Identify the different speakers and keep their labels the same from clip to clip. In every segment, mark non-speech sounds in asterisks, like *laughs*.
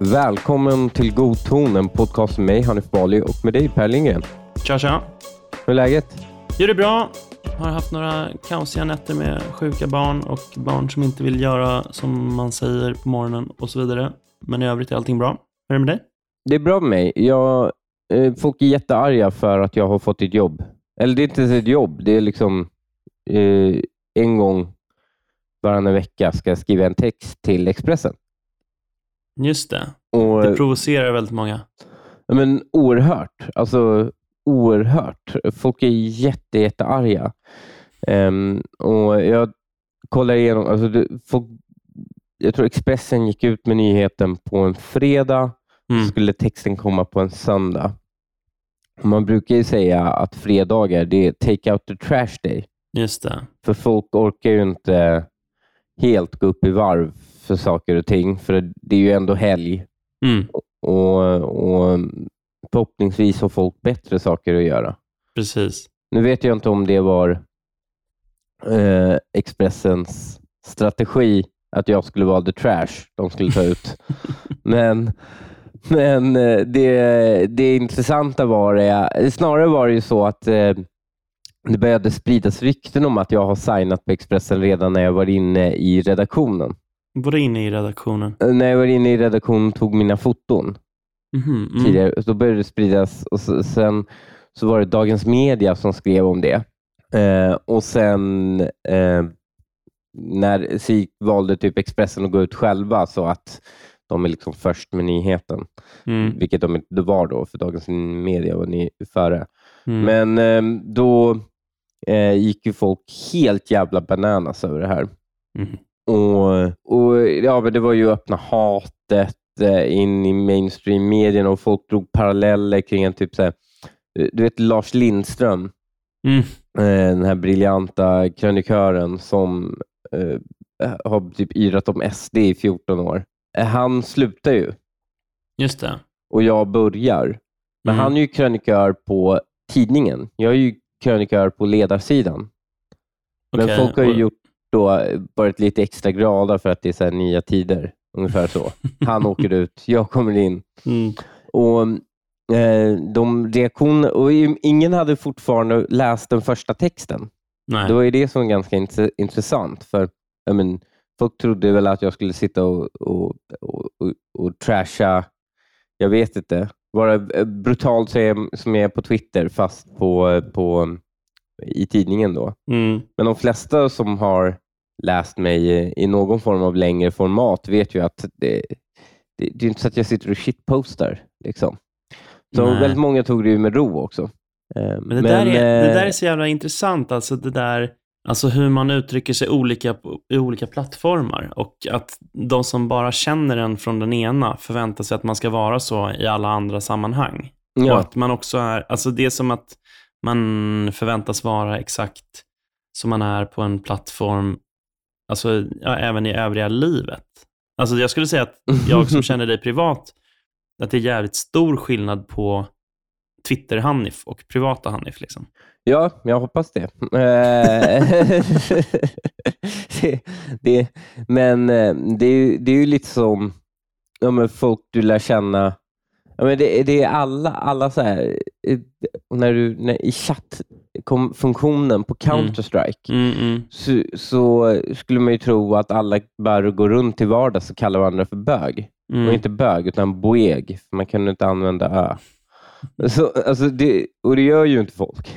Speaker 1: Välkommen till God ton, en podcast med mig, Hanif Bali, och med dig, Per Lindgren.
Speaker 2: Tja, tja.
Speaker 1: Hur är läget?
Speaker 2: Jo, det är bra. Har haft några kaosiga nätter med sjuka barn och barn som inte vill göra som man säger på morgonen och så vidare. Men i övrigt är allting bra. Hur är det med dig?
Speaker 1: Det är bra med mig. Jag, folk är jättearga för att jag har fått ett jobb. Eller det är inte ens ett jobb. Det är liksom eh, en gång varannan vecka ska jag skriva en text till Expressen.
Speaker 2: Just det.
Speaker 1: Och,
Speaker 2: Det provocerar väldigt många.
Speaker 1: Men oerhört. Alltså oerhört. Folk är jätte, jättearga. Um, och jag kollar igenom, alltså det, folk, jag tror Expressen gick ut med nyheten på en fredag,
Speaker 2: Mm.
Speaker 1: så skulle texten komma på en söndag. Man brukar ju säga att fredagar det är take out the trash day,
Speaker 2: Just det.
Speaker 1: för folk orkar ju inte helt gå upp i varv för saker och ting, för det är ju ändå helg
Speaker 2: Mm.
Speaker 1: och, och förhoppningsvis har folk bättre saker att göra.
Speaker 2: Precis.
Speaker 1: Nu vet jag inte om det var eh, Expressens strategi att jag skulle vara the trash de skulle ta ut. *laughs* men *laughs* men eh, det, det intressanta var det, snarare var det ju så att eh, det började spridas rykten om att jag har signat på Expressen redan när jag var inne i redaktionen.
Speaker 2: Var det inne i redaktionen?
Speaker 1: Eh, När jag var inne i redaktionen tog mina foton
Speaker 2: Mhm, mm.
Speaker 1: tidigare. Då började det spridas och så, sen så var det Dagens Media som skrev om det. Eh, och sen eh, när så gick- valde typ Expressen att gå ut själva så att de är liksom först med nyheten,
Speaker 2: Mm.
Speaker 1: vilket de inte var då, för Dagens Media var ny, före.
Speaker 2: Mm.
Speaker 1: Men eh, då eh, gick ju folk helt jävla bananas över det här.
Speaker 2: Mm.
Speaker 1: Och, och ja, men Det var ju öppna hatet eh, in i mainstream-medierna och folk drog paralleller kring en typ så här, eh, du vet Lars Lindström,
Speaker 2: Mm.
Speaker 1: eh, den här briljanta krönikören som eh, har typ yrat om SD i 14 år. Eh, Han slutar ju
Speaker 2: Just det.
Speaker 1: och jag börjar. Men
Speaker 2: Mm.
Speaker 1: han är ju krönikör på tidningen. Jag är ju krönikör på ledarsidan. Men
Speaker 2: Okej,
Speaker 1: folk har ju
Speaker 2: och-
Speaker 1: gjort då, varit lite extra glada för att det är så här nya tider. Ungefär så. *laughs* Han åker ut, jag kommer in.
Speaker 2: Mm.
Speaker 1: Och eh, de reaktioner, och i- Ingen hade fortfarande läst den första texten.
Speaker 2: Nej.
Speaker 1: Det var ju det som var ganska int- intressant. För jag men, Folk trodde väl att jag skulle sitta och, och, och, och, och trasha, jag vet inte, vara eh, brutal som jag- är på Twitter, fast på, på, i tidningen. då.
Speaker 2: Mm.
Speaker 1: Men de flesta som har läst mig i- i någon form av längre format vet ju att det, det, det är inte så att jag sitter och shitpostar. Liksom. Så
Speaker 2: Nej.
Speaker 1: väldigt många tog det ju med ro också. Eh,
Speaker 2: Men det, där är, det
Speaker 1: eh,
Speaker 2: där är så jävla intressant, alltså det där, alltså hur man uttrycker sig olika i olika plattformar och att de som bara känner en från den ena förväntar sig att man ska vara så i alla andra sammanhang. Och
Speaker 1: ja,
Speaker 2: att man också är, alltså det är som att man förväntas vara exakt som man är på en plattform, alltså ja, även i övriga livet. Alltså jag skulle säga att jag som *laughs* känner dig privat, att det är jävligt stor skillnad på Twitter-Hanif och privata Hanif. Liksom.
Speaker 1: ja, jag hoppas det. Eh, det, *laughs* det men eh, det, det är ju lite som ja, men folk du lär känna. Ja, men det, det är alla, alla så här, eh, när du, när, i chattfunktionen på Counter-Strike
Speaker 2: Mm, mm.
Speaker 1: så, så skulle man ju tro att alla bara går runt till vardags och kallar varandra för bög.
Speaker 2: Mm.
Speaker 1: Och inte bög, utan boeg, för man kunde inte använda ö. Så, alltså det, och det gör ju inte folk.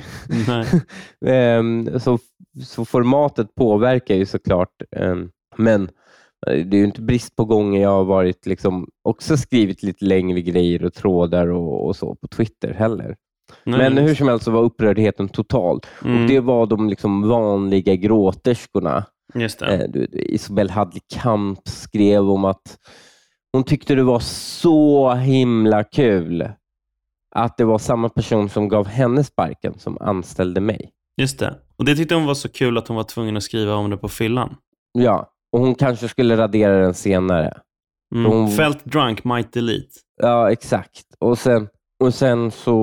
Speaker 1: *laughs* Ehm, så, så formatet påverkar ju såklart. ehm, men eh, det är ju inte brist på gånger jag har varit liksom, också skrivit lite längre grejer och trådar och, och så på Twitter heller.
Speaker 2: Nej,
Speaker 1: Men hur som helst så var upprördheten total.
Speaker 2: mm,
Speaker 1: Och Det var de liksom vanliga gråterskorna.
Speaker 2: Just det.
Speaker 1: Eh, du, Isabelle Hadley Kamp skrev om att hon tyckte det var så himla kul att det var samma person som gav henne sparken som anställde mig.
Speaker 2: Just det. Och det tyckte hon var så kul att hon var tvungen att skriva om det på fyllan.
Speaker 1: Ja, och hon kanske skulle radera den senare.
Speaker 2: Mm.
Speaker 1: Hon-
Speaker 2: Felt drunk might delete.
Speaker 1: Ja, exakt. Och sen, och sen så...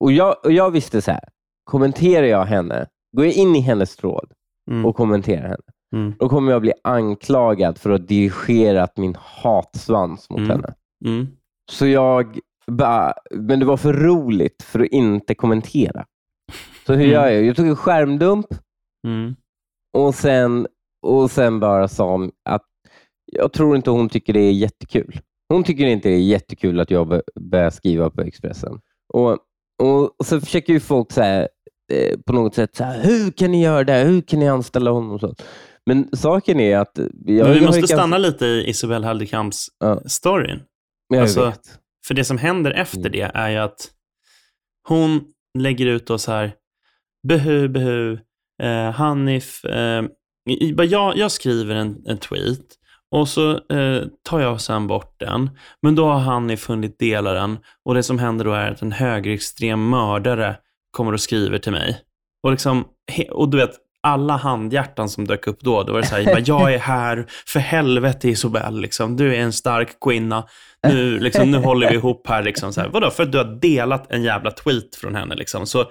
Speaker 1: Och jag, och jag visste så här. kommenterar jag henne, går jag in i hennes tråd
Speaker 2: Mm.
Speaker 1: och kommenterar henne,
Speaker 2: Mm.
Speaker 1: då kommer jag bli anklagad för att ha dirigerat min hatsvans mot
Speaker 2: Mm.
Speaker 1: henne.
Speaker 2: Mm.
Speaker 1: Så jag bara, men det var för roligt för att inte kommentera. Så hur
Speaker 2: Mm.
Speaker 1: gör jag? Jag tog en skärmdump
Speaker 2: Mm.
Speaker 1: och sen, och sen bara sa att jag tror inte hon tycker det är jättekul. Hon tycker inte det är jättekul att jag bör- börjar skriva på Expressen. Och, och, och så försöker ju folk så här, eh, på något sätt, så här, hur kan ni göra det? Hur kan ni anställa honom? Så. Men saken är att... Jag,
Speaker 2: Men vi måste
Speaker 1: ganska-
Speaker 2: stanna lite i Isabel Halldekams
Speaker 1: Ja.
Speaker 2: storyn.
Speaker 1: Jag
Speaker 2: alltså-
Speaker 1: vet.
Speaker 2: För det som händer efter
Speaker 1: Mm.
Speaker 2: det är ju att hon lägger ut då så här, behu, behu, eh, Hanif, eh, jag, jag skriver en, en tweet och så eh, tar jag sen bort den. Men då har Hanif hunnit dela den och det som händer då är att en högerextrem mördare kommer och skriver till mig. Och, liksom, och du vet, alla handhjärtan som dök upp då, då var det så här, jag är här, för helvete Isobel, liksom. du är en stark kvinna, nu, liksom, nu håller vi ihop här. Liksom, så här. Vadå, för att du har delat en jävla tweet från henne. Liksom. Så,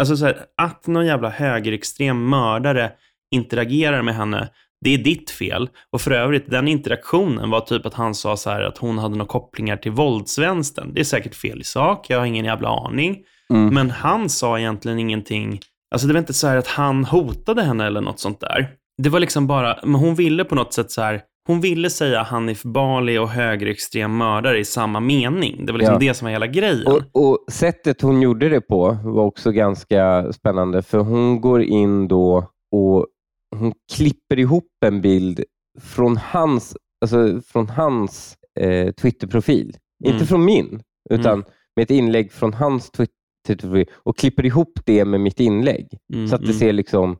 Speaker 2: alltså, så här, att någon jävla högerextrem mördare interagerar med henne, det är ditt fel. Och för övrigt, den interaktionen var typ att han sa så här att hon hade några kopplingar till våldsvänstern. Det är säkert fel i sak, jag har ingen jävla aning.
Speaker 1: Mm.
Speaker 2: Men han sa egentligen ingenting. Alltså det var inte så här att han hotade henne eller något sånt där. Det var liksom bara, men hon ville på något sätt så här, hon ville säga Hanif Bali och högerextrem mördare i samma mening. Det var liksom
Speaker 1: Ja.
Speaker 2: det som var hela grejen.
Speaker 1: Och, och Sättet hon gjorde det på var också ganska spännande, för hon går in då och hon klipper ihop en bild från hans, alltså från hans eh, Twitterprofil.
Speaker 2: Mm.
Speaker 1: Inte från min, utan
Speaker 2: Mm.
Speaker 1: med ett inlägg från hans Twitterprofil och klipper ihop det med mitt inlägg.
Speaker 2: Mm,
Speaker 1: så att det
Speaker 2: mm.
Speaker 1: ser liksom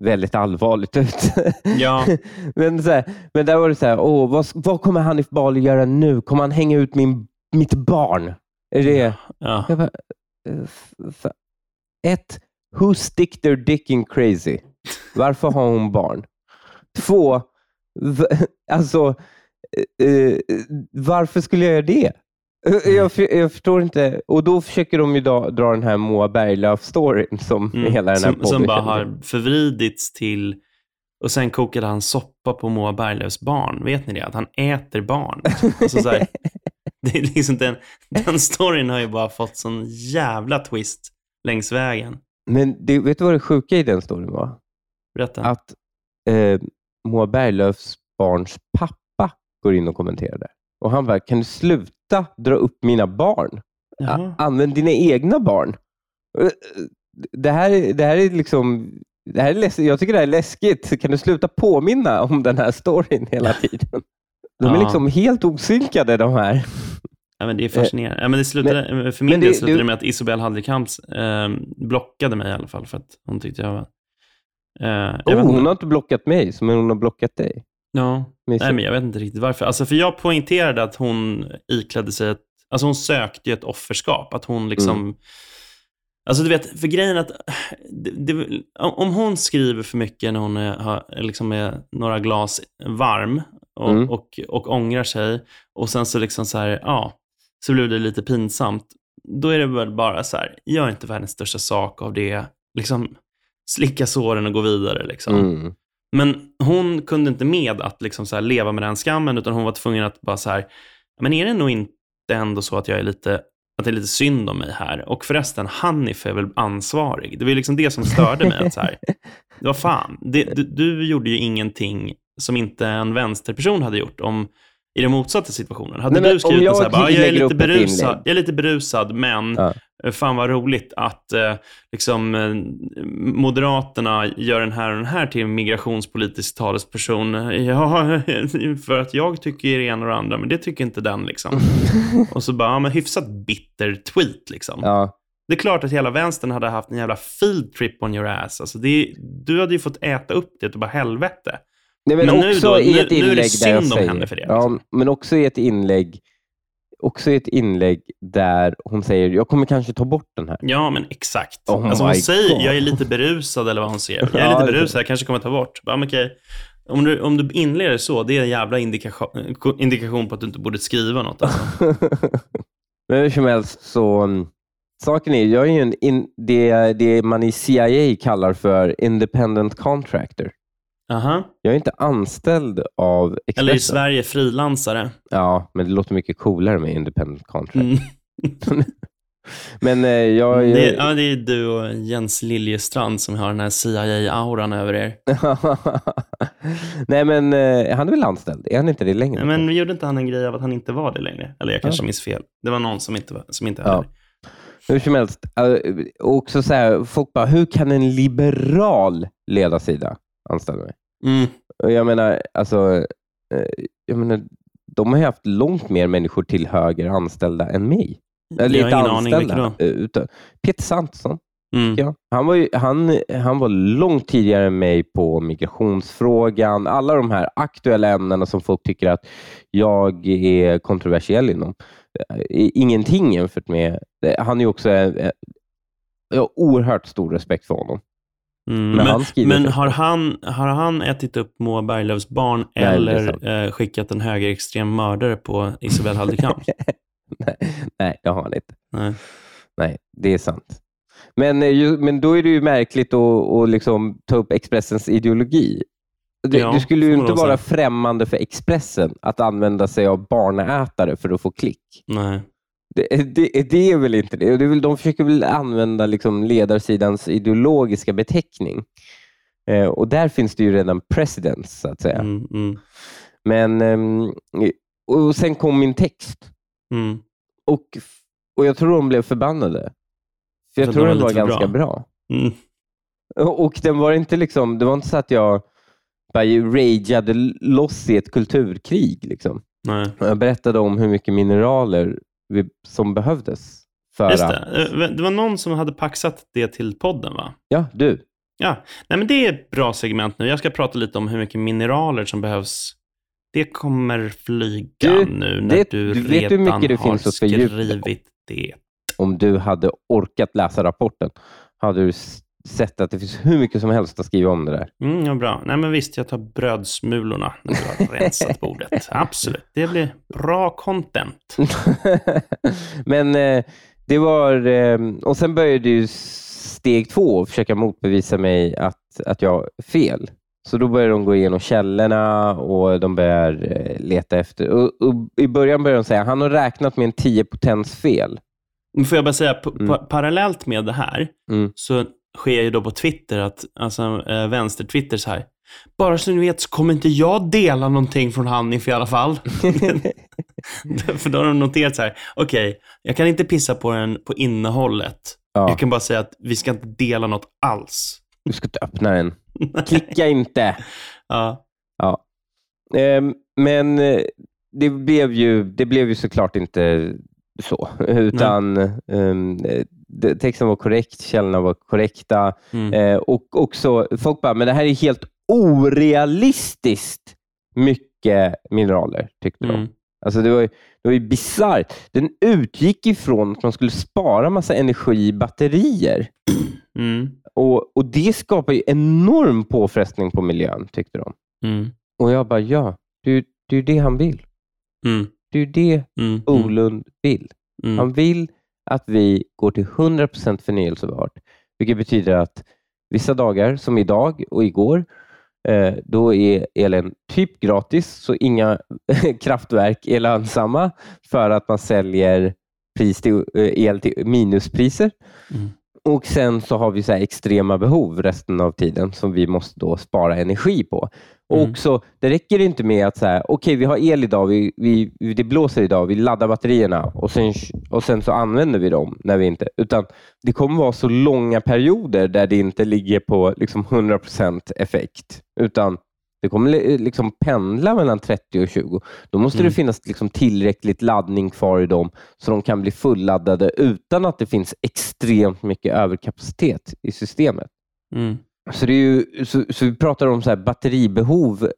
Speaker 1: väldigt allvarligt ut.
Speaker 2: Ja. *laughs*
Speaker 1: men, så här, men där var det så här, åh, vad, vad kommer Hanif Bali göra nu? Kommer han hänga ut min, mitt barn? Är det...
Speaker 2: Ja.
Speaker 1: Jag bara, eh, ett, who stick their dick in crazy? Varför har hon barn? Två, *laughs* alltså, eh, eh, varför skulle jag göra det? Eh, Jag, f- jag förstår inte. Och då försöker de ju dra, dra den här Moa Berglöf-storyn som
Speaker 2: Mm.
Speaker 1: hela den här
Speaker 2: som, som
Speaker 1: podden
Speaker 2: bara
Speaker 1: känner.
Speaker 2: har förvridits till och sen kokade han soppa på Moa Berglöfs barn. Vet ni det? Att han äter barn. Alltså så här, *laughs* det är liksom den, den storyn har ju bara fått sån jävla twist längs vägen.
Speaker 1: Men det, vet du vad det sjuka i den storyn var?
Speaker 2: Berätta.
Speaker 1: Att eh, Moa Berglöfs barns pappa går in och kommenterar det. Och han bara, kan du sluta dra upp mina barn?
Speaker 2: Jaha.
Speaker 1: Använd dina egna barn. Eh, Det här, det här är liksom... Det här är läs- jag tycker det här är läskigt. Kan du sluta påminna om den här storyn hela *laughs* tiden? De är
Speaker 2: Ja.
Speaker 1: liksom helt osynkade de här.
Speaker 2: Ja, men det är fascinerande. Ja, men det slutade, för min
Speaker 1: men det-
Speaker 2: del slutade
Speaker 1: du-
Speaker 2: det med att Isobel Hadley-Kamps eh, blockade mig i alla fall för att hon tyckte jag var... Eh, jag
Speaker 1: Oh, hon har inte blockat mig, men hon har blockat dig.
Speaker 2: Ja, nej, men jag vet inte riktigt varför. Alltså, för jag poängterade att hon iklädde sig ett... Alltså hon sökte ju ett offerskap. Att hon liksom...
Speaker 1: Mm.
Speaker 2: Alltså du vet, för grejen att det, det, om hon skriver för mycket när hon är, har, liksom är några glas varm och,
Speaker 1: Mm.
Speaker 2: och, och ångrar sig och sen så liksom så här, ja, så blir det lite pinsamt. Då är det väl bara så här, gör inte världens största sak av det. Liksom slicka såren och gå vidare liksom.
Speaker 1: Mm.
Speaker 2: Men hon kunde inte med att liksom så här leva med den skammen, utan hon var tvungen att bara så här, men är det nog inte ändå så att jag är lite, att det är lite synd om mig här? Och förresten, Hanif är väl ansvarig? Det var liksom det som störde mig. Att så här, vad fan, det, du, du gjorde ju ingenting som inte en vänsterperson hade gjort om i den motsatta situationen. Hade
Speaker 1: Nej,
Speaker 2: du skrivit något så här,
Speaker 1: jag
Speaker 2: bara, jag, är lite berusad,
Speaker 1: inlägg."
Speaker 2: jag är lite berusad, men
Speaker 1: Ja.
Speaker 2: Eh, Fan vad roligt att eh, liksom, eh, Moderaterna gör den här och den här till migrationspolitisk talesperson. *laughs* Ja, *laughs* för att jag tycker det ena och det andra, men det tycker inte den. Liksom. *laughs* och så bara, ja, men hyfsat bitter tweet. Liksom.
Speaker 1: Ja.
Speaker 2: Det är klart att hela vänstern hade haft en jävla field trip on your ass. Alltså, det, du hade ju fått äta upp det och bara helvete.
Speaker 1: Nej, men,
Speaker 2: Men nu
Speaker 1: också
Speaker 2: då?
Speaker 1: i
Speaker 2: Nu-
Speaker 1: ett
Speaker 2: nu är det
Speaker 1: inlägg
Speaker 2: synd om henne för det,
Speaker 1: Ja, men också i ett inlägg också ett inlägg där hon säger, jag kommer kanske ta bort den här.
Speaker 2: Ja, men exakt.
Speaker 1: Oh
Speaker 2: alltså hon säger,
Speaker 1: God.
Speaker 2: jag är lite berusad eller vad hon säger. *laughs* Jag är
Speaker 1: Ja,
Speaker 2: lite berusad, jag kanske kommer ta bort. Men okej. Om du, om du inleder så, det är en jävla indikation, indikation på att du inte borde skriva något. Alltså. *laughs*
Speaker 1: Men hur som helst så, saken är, jag är ju en in, det, det man i CIA kallar för independent contractor.
Speaker 2: Aha.
Speaker 1: Jag är inte anställd av Expressen.
Speaker 2: Eller i Sverige frilansare.
Speaker 1: Ja, men det låter mycket coolare med independent contract.
Speaker 2: Mm. *laughs*
Speaker 1: Men eh, jag... jag
Speaker 2: Det, ja, det är du och Jens Liljestrand som har den här CIA-auran över er. *laughs*
Speaker 1: Nej, men eh, han är väl anställd? Är han inte det längre?
Speaker 2: Nej, Men gjorde inte han en grej av att han inte var det längre? Eller jag kanske
Speaker 1: Ja.
Speaker 2: minns fel. Det var någon som inte, var- som inte hade
Speaker 1: Ja. Hur som helst, eh, också så här, folk bara, hur kan en liberal ledarsida anställa mig?
Speaker 2: Mm.
Speaker 1: Jag menar, alltså, eh, jag menar, de har haft långt mer människor till höger anställda än mig. Eller
Speaker 2: Jag
Speaker 1: inte anställda. eh, Utan, Peter Sandsson.
Speaker 2: Mm.
Speaker 1: Ja. Han, var ju, han, han var långt tidigare än mig på migrationsfrågan, alla de här aktuella ämnena som folk tycker att jag är kontroversiell inom. Eh, Ingenting jämfört med... Han är också... Jag har oerhört stor respekt för honom.
Speaker 2: Mm.
Speaker 1: Men
Speaker 2: Men, har, han, har han ätit upp Moa Berglöfs barn
Speaker 1: är
Speaker 2: eller eh, skickat en högerextrem mördare på Isabel Haldekamp? *laughs*
Speaker 1: nej, nej, det har han inte.
Speaker 2: Nej.
Speaker 1: Nej, det är sant. Men, eh, men då är det ju märkligt att, att liksom ta upp Expressens ideologi. Det,
Speaker 2: Ja,
Speaker 1: du skulle ju inte vara främmande för Expressen att använda sig av barnätare för att få klick.
Speaker 2: Nej.
Speaker 1: Det, det, det är väl inte det. det är väl, de försöker väl använda liksom ledarsidans ideologiska beteckning. Eh, och där finns det ju redan precedence, så att säga.
Speaker 2: Mm, mm,
Speaker 1: Men, ehm, och sen kom min text.
Speaker 2: mm.
Speaker 1: Och, och jag tror de blev förbannade. För jag
Speaker 2: att
Speaker 1: tror
Speaker 2: den
Speaker 1: den
Speaker 2: var
Speaker 1: var
Speaker 2: lite för
Speaker 1: ganska
Speaker 2: bra.
Speaker 1: bra.
Speaker 2: Mm.
Speaker 1: Och den var inte liksom, det var inte så att jag bara rageade loss i ett kulturkrig. Liksom.
Speaker 2: Nej.
Speaker 1: Jag berättade om hur mycket mineraler vi, som behövdes. För
Speaker 2: Just
Speaker 1: att,
Speaker 2: det. Eh, Det var någon som hade paxat det till podden, va?
Speaker 1: Ja, du.
Speaker 2: Ja, Nej, men det är ett bra segment nu. Jag ska prata lite om hur mycket mineraler som behövs. Det kommer flyga
Speaker 1: Du,
Speaker 2: nu när
Speaker 1: det-
Speaker 2: du,
Speaker 1: du vet hur
Speaker 2: redan
Speaker 1: mycket det
Speaker 2: har
Speaker 1: finns att
Speaker 2: skrivit det.
Speaker 1: Om du hade orkat läsa rapporten hade du sett att det finns hur mycket som helst att skriva om det där.
Speaker 2: Mm, ja, bra. Nej, men visst, jag tar brödsmulorna när du har rensat *laughs* bordet. Absolut. Det blir bra content. *laughs*
Speaker 1: Men eh, det var... Eh, och sen började ju steg två försöka motbevisa mig att, att jag har fel. Så då börjar de gå igenom källorna och de börjar eh, leta efter... Och, och I början började de säga han har räknat med en 10 potens fel.
Speaker 2: Får jag bara säga,
Speaker 1: Mm.
Speaker 2: pa- parallellt med det här
Speaker 1: Mm.
Speaker 2: så sker ju då på Twitter, att, alltså eh, vänster-Twitter så här. Bara så ni vet så kommer inte jag dela någonting från Hanif i alla fall. *laughs* *laughs* För då har de noterat så här, okej, jag kan inte pissa på, den, på innehållet.
Speaker 1: ja,
Speaker 2: Jag kan bara säga att vi ska inte dela något alls.
Speaker 1: du ska inte öppna den. Klicka inte. *laughs*
Speaker 2: Ja.
Speaker 1: Ja. Ehm, men eh, det blev, ju, det blev ju såklart inte så, utan ehm, eh, texten var korrekt, källorna var korrekta
Speaker 2: Mm.
Speaker 1: eh, och också, folk bara, men det här är helt orealistiskt mycket mineraler, tyckte de.
Speaker 2: Mm.
Speaker 1: Alltså det var ju, det var ju bisarrt. Den utgick ifrån att man skulle spara massa energi i batterier.
Speaker 2: Mm.
Speaker 1: Och, och Det skapar ju enorm påfrestning på miljön, tyckte de.
Speaker 2: Mm.
Speaker 1: Och jag bara, ja, det, är- det är det han vill.
Speaker 2: Mm.
Speaker 1: Det är det
Speaker 2: Mm. Mm.
Speaker 1: Bolund vill.
Speaker 2: Mm.
Speaker 1: Han vill att vi går till 100% förnyelsebart, vilket betyder att vissa dagar, som idag och igår, eh, då är elen typ gratis, så inga *laughs* kraftverk är lönsamma för att man säljer pris till, eh, el till minuspriser.
Speaker 2: Mm.
Speaker 1: Och Sen så har vi så extrema behov resten av tiden som vi måste då spara energi på.
Speaker 2: Mm.
Speaker 1: Och så, det räcker inte med att här, okej, vi har el idag, vi, vi, det blåser idag, vi laddar batterierna och sen, och sen så använder vi dem när vi inte... Utan det kommer vara så långa perioder där det inte ligger på liksom 100% effekt, utan det kommer li- liksom pendla mellan 30 och 20. Då måste
Speaker 2: Mm.
Speaker 1: det finnas liksom tillräckligt laddning kvar i dem så de kan bli fulladdade utan att det finns extremt mycket överkapacitet i systemet.
Speaker 2: Mm.
Speaker 1: Så, det är ju, så, så vi pratar om så batteribehov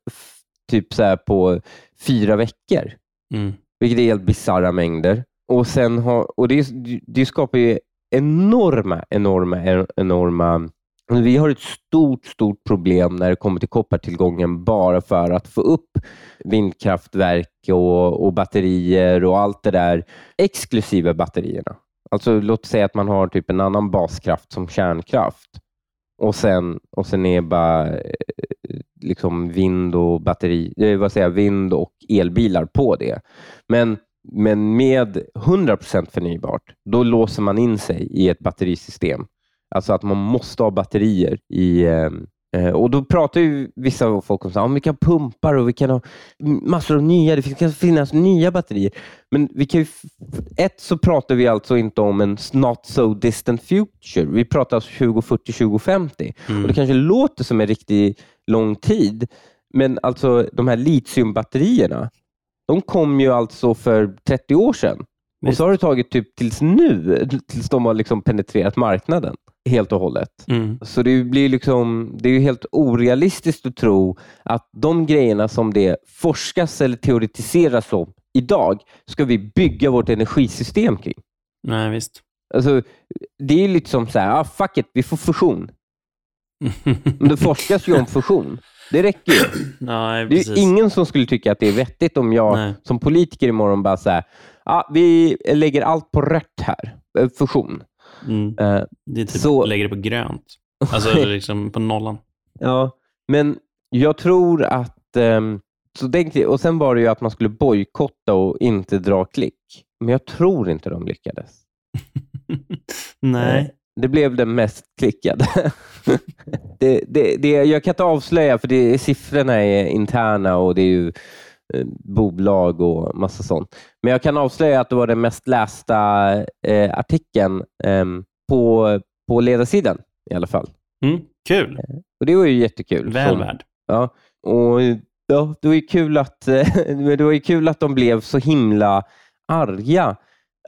Speaker 1: typ så på fyra veckor,
Speaker 2: Mm.
Speaker 1: vilket är helt bisarra mängder. Och, sen har, och det, det skapar ju enorma, enorma, enorma... Vi har ett stort, stort problem när det kommer till koppartillgången bara för att få upp vindkraftverk och, och batterier och allt det där, exklusive batterierna. Alltså låt säga att man har typ en annan baskraft som kärnkraft och sen, och sen är bara eh, liksom vind och batteri, eh, vad säger jag, vind och elbilar på det. Men, men med 100% förnybart, då låser man in sig i ett batterisystem. Alltså att man måste ha batterier i, Eh, och Då pratar ju vissa folk om att vi kan pumpar och vi kan ha massor av nya, det kan finnas nya batterier. Men vi kan ju, ett så pratar vi alltså inte om en not so distant future. Vi pratar alltså 2040, 2050. Mm. Och Det kanske låter som en riktigt lång tid, men alltså de här litiumbatterierna, de kom ju alltså för 30 år sedan. Och så har det tagit typ tills nu, tills de har liksom penetrerat marknaden helt och hållet. Mm. Så det blir liksom, det är helt orealistiskt att tro att de grejerna som det forskas eller teoretiseras om idag, ska vi bygga vårt energisystem kring.
Speaker 2: Nej, visst.
Speaker 1: Alltså, det är lite som så här, ah, fuck it, vi får fusion. *laughs* Men det forskas ju om fusion. Det räcker ju. *clears throat*
Speaker 2: Nej,
Speaker 1: det är ingen som skulle tycka att det är vettigt om jag Nej. som politiker imorgon bara säger ah, vi lägger allt på rött här, eh, fusion.
Speaker 2: Mm. Uh, det är typ så... lägger det på grönt. Alltså *laughs* liksom på nollan.
Speaker 1: Ja, men jag tror att... Um, så det, och Sen var det ju att man skulle bojkotta och inte dra klick. Men jag tror inte de lyckades. *laughs*
Speaker 2: Nej.
Speaker 1: Det blev den mest klickade. *laughs* det, det, det, jag kan inte avslöja, för det, siffrorna är interna och det är ju eh, bolag och massa sånt. Men jag kan avslöja att det var den mest lästa eh, artikeln eh, på, på ledarsidan i alla fall.
Speaker 2: Mm, kul!
Speaker 1: Eh, och Det var ju jättekul.
Speaker 2: Väl värd.
Speaker 1: Ja, och ja, det, var ju kul att, *laughs* det var ju kul att de blev så himla arga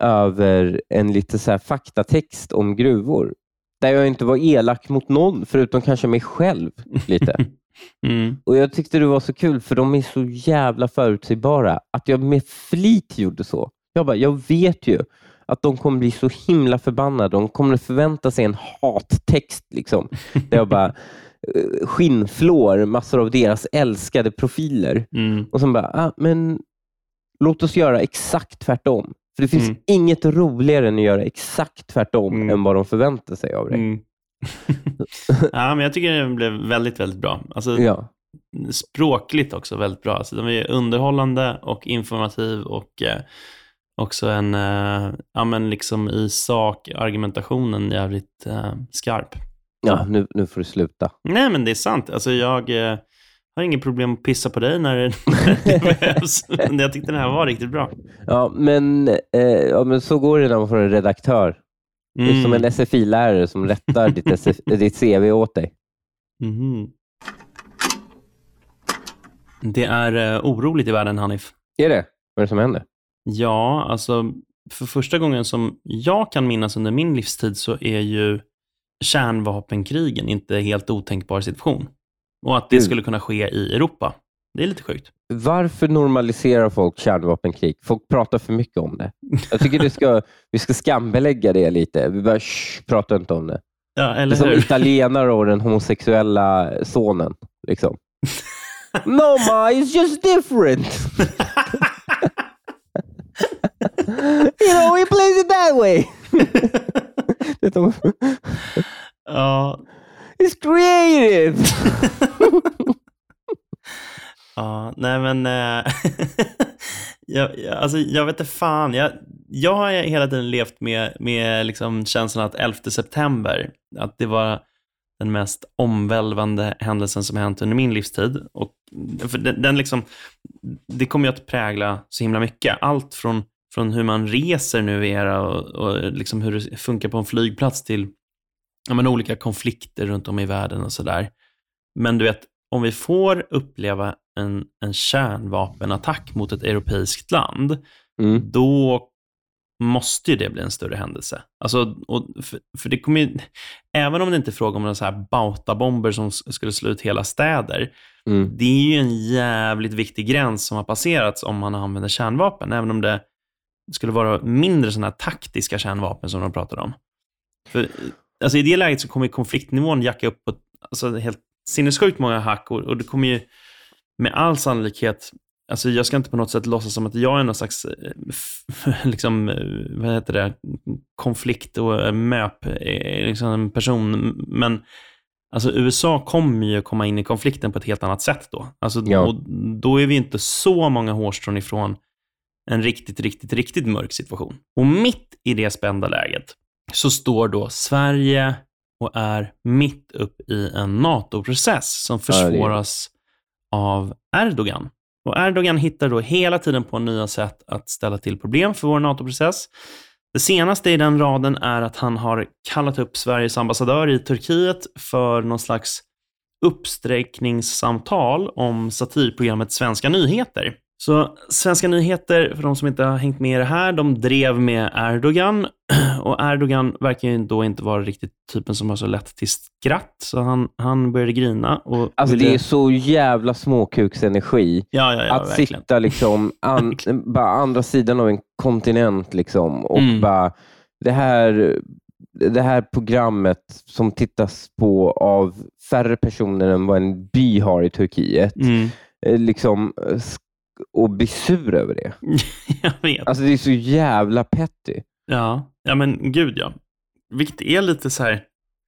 Speaker 1: över en lite så här faktatext om gruvor. Där jag inte var elak mot någon, förutom kanske mig själv lite. *laughs* Mm. Och Jag tyckte det var så kul, för de är så jävla förutsägbara, att jag med flit gjorde så. Jag bara, jag vet ju att de kommer bli så himla förbannade. De kommer förvänta sig en hattext. Liksom, *laughs* där jag bara eh, skinnflår massor av deras älskade profiler. Mm. Och sen bara, ah, men låt oss göra exakt tvärtom. För det finns mm. inget roligare än att göra exakt tvärtom mm. än vad de förväntar sig av dig. *laughs*
Speaker 2: Ja, men jag tycker det blev väldigt, väldigt bra. Alltså, ja. Språkligt också väldigt bra. Alltså, de är underhållande och informativ och eh, också en, eh, ja men liksom i sak, argumentationen jävligt eh, skarp.
Speaker 1: Ja, nu, nu får du sluta.
Speaker 2: Nej, men det är sant. Alltså jag eh, har inget problem att pissa på dig när det, *laughs* när det behövs. jag tyckte den här var riktigt bra.
Speaker 1: Ja, men, eh, ja, men så går det när man får en redaktör. Mm. Det är som en SFI-lärare som rättar ditt, SF, *laughs* ditt CV åt dig.
Speaker 2: Mm. Det är uh, oroligt i världen, Hanif.
Speaker 1: Är det? Vad är det som händer?
Speaker 2: Ja, alltså för första gången som jag kan minnas under min livstid så är ju kärnvapenkrigen inte helt otänkbar situation. Och att det skulle kunna ske i Europa. Det är lite sjukt.
Speaker 1: Varför normaliserar folk kärnvapenkrig? Folk pratar för mycket om det. Jag tycker det ska, *laughs* vi ska skambelägga det lite. Vi bara, shh, prata inte om det.
Speaker 2: Ja, eller
Speaker 1: det är som italienare och den homosexuella sonen. Liksom. *laughs* no ma, it's just different. *laughs* you know, he plays it that way.
Speaker 2: ja.
Speaker 1: It's creative.
Speaker 2: Ja, nej men... Eh, *laughs* jag, jag, alltså, jag vet inte fan. Jag, jag har hela tiden levt med, med liksom känslan att 11 september, att det var den mest omvälvande händelsen som hänt under min livstid. Och för den, den liksom, det kommer ju att prägla så himla mycket. Allt från, från hur man reser numera och, och liksom hur det funkar på en flygplats till ja, men olika konflikter runt om i världen och sådär. Men du vet, om vi får uppleva en, en kärnvapenattack mot ett europeiskt land, mm. då måste ju det bli en större händelse. Alltså, för, för, det kommer ju, även om det inte är fråga om några så här bautabomber som skulle slå ut hela städer, mm. det är ju en jävligt viktig gräns som har passerats om man använder kärnvapen, även om det skulle vara mindre sådana här taktiska kärnvapen som de pratar om. För, alltså, I det läget så kommer konfliktnivån jacka upp på alltså, helt sinnessjukt många hack och, och det kommer ju med all sannolikhet alltså jag ska inte på något sätt låtsas som att jag är någon slags eh, *laughs* liksom, eh, vad heter det, konflikt och möp liksom person. Men alltså USA kommer ju komma in i konflikten på ett helt annat sätt då. Alltså, ja. och då är vi inte så många hårstrån ifrån en riktigt, riktigt, riktigt mörk situation. Och mitt i det spända läget så står då Sverige och är mitt upp i en NATO-process som försvåras av Erdogan. Och Erdogan hittar då hela tiden på nya sätt att ställa till problem för vår NATO-process. Det senaste i den raden är att han har kallat upp Sveriges ambassadör i Turkiet för någon slags uppsträckningssamtal om satirprogrammet Svenska nyheter. Så Svenska nyheter, för de som inte har hängt med i det här, de drev med Erdogan. *clears throat* Och Erdogan verkar ju då inte vara riktigt typen som har så lätt till skratt, så han, han började grina. Och
Speaker 1: alltså ville... det är så jävla småkuksenergi.
Speaker 2: Ja, ja, ja,
Speaker 1: att verkligen. sitta liksom an, *laughs* bara andra sidan av en kontinent liksom, och mm. bara, det här, det här programmet som tittas på av färre personer än vad en by har i Turkiet, mm. Eh, liksom och bli sur över det. *laughs*
Speaker 2: jag vet.
Speaker 1: Alltså det är så jävla petty.
Speaker 2: Ja, ja men gud ja. Vilket är lite så här,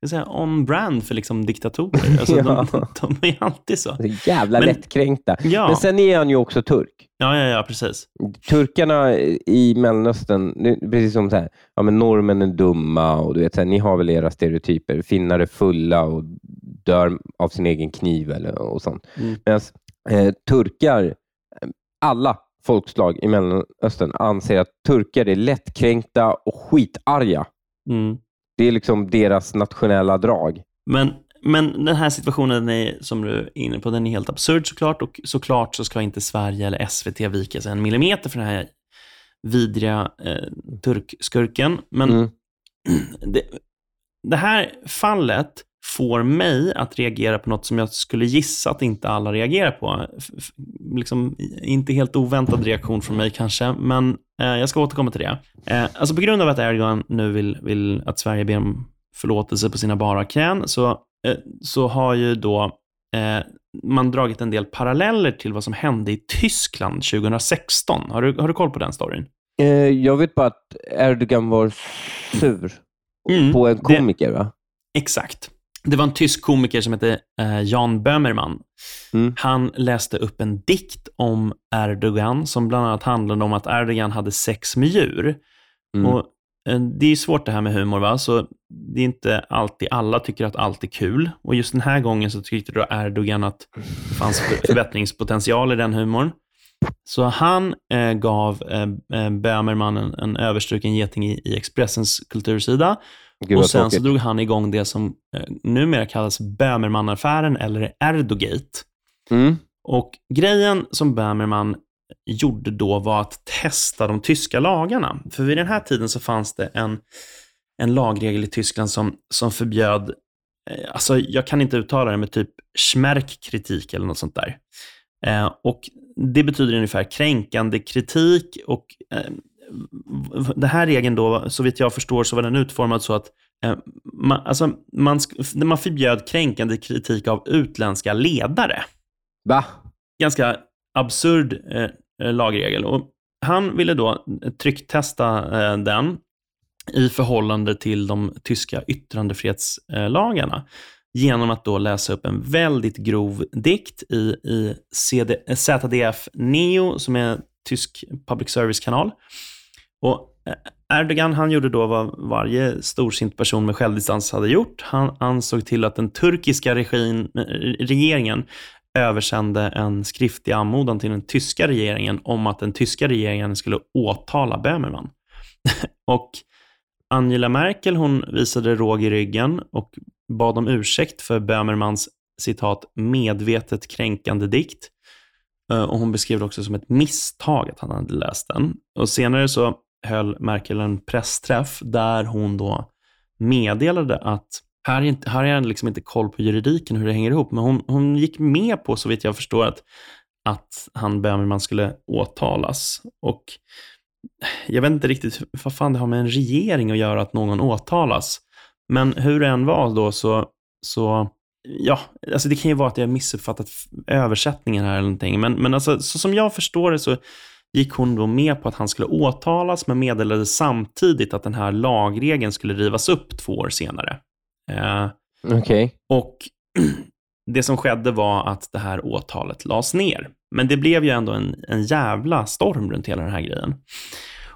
Speaker 2: säga, on-brand för liksom diktatorer. *laughs* Alltså, ja. de, de, är alltid så.
Speaker 1: så jävla men, lättkränkta. Ja. Men sen är han ju också turk.
Speaker 2: Ja, ja, ja, precis.
Speaker 1: Turkarna i Mellanöstern, precis som så här, ja, men norrmän är dumma och du vet, så här, ni har väl era stereotyper. Finnar är fulla och dör av sin egen kniv eller, och sånt. Mm. Medan eh, turkar alla folkslag i Mellanöstern anser att turkar är lättkränkta och skitarga. Mm. Det är liksom deras nationella drag.
Speaker 2: Men, men den här situationen är, som du är inne på, den är helt absurd såklart. Och såklart så ska inte Sverige eller SVT vika sig en millimeter för den här vidriga eh, turkskurken. Men mm. *clears throat* det, det här fallet får mig att reagera på något som jag skulle gissa att inte alla reagerar på. Liksom, inte helt oväntad reaktion från mig kanske, men eh, jag ska återkomma till det. Eh, alltså på grund av att Erdogan nu vill, vill att Sverige ber om förlåtelse på sina bara knän, så, eh, så har ju då eh, man dragit en del paralleller till vad som hände i Tyskland 2016. Har du, har du koll på den storyn?
Speaker 1: Eh, jag vet bara att Erdogan var sur mm, på en komiker, det, va?
Speaker 2: Exakt. Det var en tysk komiker som hette eh, Jan Böhmermann. Mm. Han läste upp en dikt om Erdogan som bland annat handlade om att Erdogan hade sex med djur. Mm. Och, eh, det är svårt det här med humor, va? så det är inte alltid alla tycker att allt är kul. Och just den här gången så tyckte då Erdogan att det fanns förbättringspotential i den humorn. Så han eh, gav eh, eh Böhmermann en, en överstruken geting i, i Expressens kultursida Gud, och sen tråkigt. så drog han igång det som eh, numera kallas Böhmermann-affären eller Erdogate. Mm. Och grejen som Böhmermann gjorde då var att testa de tyska lagarna. För vid den här tiden så fanns det en, en lagregel i Tyskland som, som förbjöd, eh, alltså jag kan inte uttala det med typ Schmerk-kritik eller något sånt där. Eh, och det betyder ungefär kränkande kritik och eh, den här regeln då, så vitt jag förstår, så var den utformad så att eh, man, alltså, man, man förbjöd kränkande kritik av utländska ledare.
Speaker 1: Va?
Speaker 2: Ganska absurd lagregel. Och han ville då trycktesta den i förhållande till de tyska yttrandefrihetslagarna genom att då läsa upp en väldigt grov dikt i, i CD, ZDF Neo, som är tysk public service-kanal. Och eh, Erdogan han gjorde då vad varje storsint person med självdistans hade gjort. Han ansåg till att den turkiska regin, eh, regeringen översände en skriftlig anmodan till den tyska regeringen om att den tyska regeringen skulle åtala Böhmermann. *laughs* och Angela Merkel hon visade råg i ryggen och bad om ursäkt för Böhmermans citat medvetet kränkande dikt. Eh, och Hon beskrev det också som ett misstag att han hade läst den. Och Senare så höll Merkel en pressträff där hon då meddelade att här, är inte, här har jag liksom inte koll på juridiken, hur det hänger ihop, men hon, hon gick med på, så vitt jag förstår, att, att han Böhmerman skulle åtalas. Och jag vet inte riktigt vad fan det har med en regering att göra att någon åtalas. Men hur det än var då så, så ja, alltså det kan ju vara att jag missuppfattat översättningen här eller någonting. Men, men alltså, så som jag förstår det så gick hon då med på att han skulle åtalas, men meddelade samtidigt att den här lagregeln skulle rivas upp två år senare.
Speaker 1: Eh. Okay.
Speaker 2: Och *clears throat* det som skedde var att det här åtalet lades ner. Men det blev ju ändå en, en jävla storm runt hela den här grejen.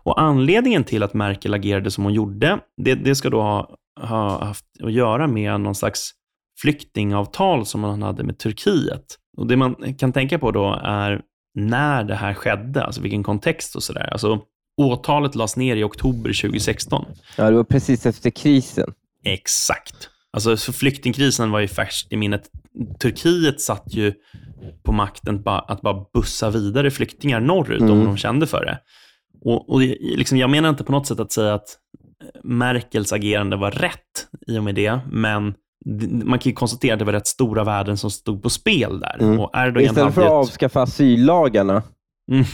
Speaker 2: Och anledningen till att Merkel agerade som hon gjorde, det, det ska då ha, ha haft att göra med någon slags flyktingavtal som man hade med Turkiet. Och Det man kan tänka på då är när det här skedde, alltså vilken kontext och sådär. Alltså, åtalet lades ner i oktober 2016.
Speaker 1: Ja, det var precis efter krisen.
Speaker 2: Exakt. Alltså, för flyktingkrisen var ju färskt i minnet. Turkiet satt ju på makten att bara bussa vidare flyktingar norrut mm. om de kände för det. Och, och liksom, Jag menar inte på något sätt att säga att Merkels agerande var rätt i och med det, men man kan ju konstatera att det var rätt stora värden som stod på spel där.
Speaker 1: Mm. Och Erdogan Istället för att avskaffa asyllagarna mm.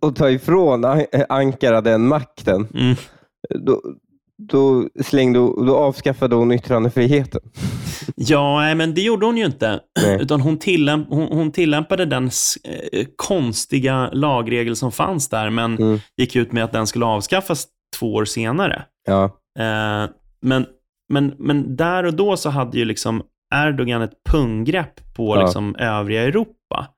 Speaker 1: och ta ifrån Ankara den makten, mm. då, då, slängde, då avskaffade hon yttrandefriheten.
Speaker 2: Ja, men det gjorde hon ju inte. Nej. Utan hon, tillämp hon, hon tillämpade den eh, konstiga lagregel som fanns där, men mm. gick ut med att den skulle avskaffas två år senare.
Speaker 1: Ja.
Speaker 2: Eh, men, men, men där och då så hade ju liksom Erdogan ett punggrepp på ja. liksom övriga Europa.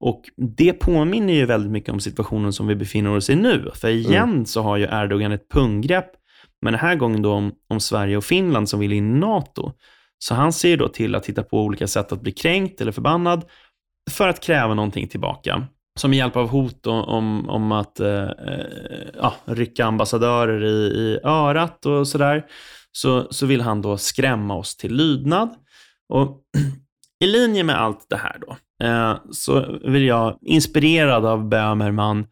Speaker 2: Och det påminner ju väldigt mycket om situationen som vi befinner oss i nu. För igen mm. så har ju Erdogan ett punggrepp, men den här gången då om, om Sverige och Finland som vill in i NATO. Så han ser då till att hitta på olika sätt att bli kränkt eller förbannad för att kräva någonting tillbaka. Som med hjälp av hot om, om att eh, eh, ja, rycka ambassadörer i, i örat och sådär, så, så vill han då skrämma oss till lydnad. Och *clears throat* i linje med allt det här då, eh, så vill jag, inspirerad av Böhmerman,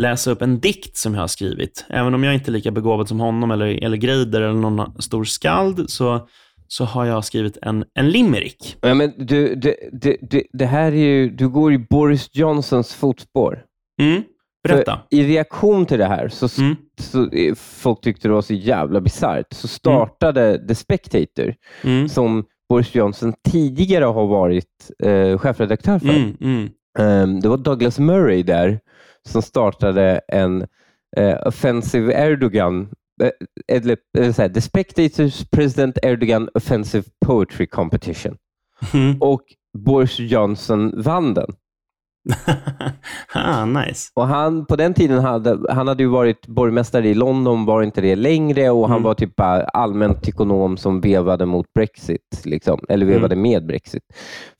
Speaker 2: läsa upp en dikt som jag har skrivit. Även om jag inte är lika begåvad som honom eller, eller Greider eller någon stor skald, så så har jag skrivit en, en limerick.
Speaker 1: Ja, men du, det, det, det, det här är ju, du går i Boris Johnsons fotspår.
Speaker 2: Mm. Berätta.
Speaker 1: För I reaktion till det här, så, mm. så, folk tyckte det var så jävla bisarrt, så startade mm. The Spectator, mm. som Boris Johnson tidigare har varit eh, chefredaktör för. Um, det var Douglas Murray där som startade en eh, Offensive Erdogan eller, eller så här, The Spectators President Erdogan Offensive Poetry Competition. Mm. *laughs* Och Boris Johnson vann den.
Speaker 2: ah, nice.
Speaker 1: Och han, på den tiden hade han hade ju varit borgmästare i London, var inte det längre och han mm. var typ allmänt ekonom som vevade mot Brexit, liksom. eller vevade mm. med Brexit,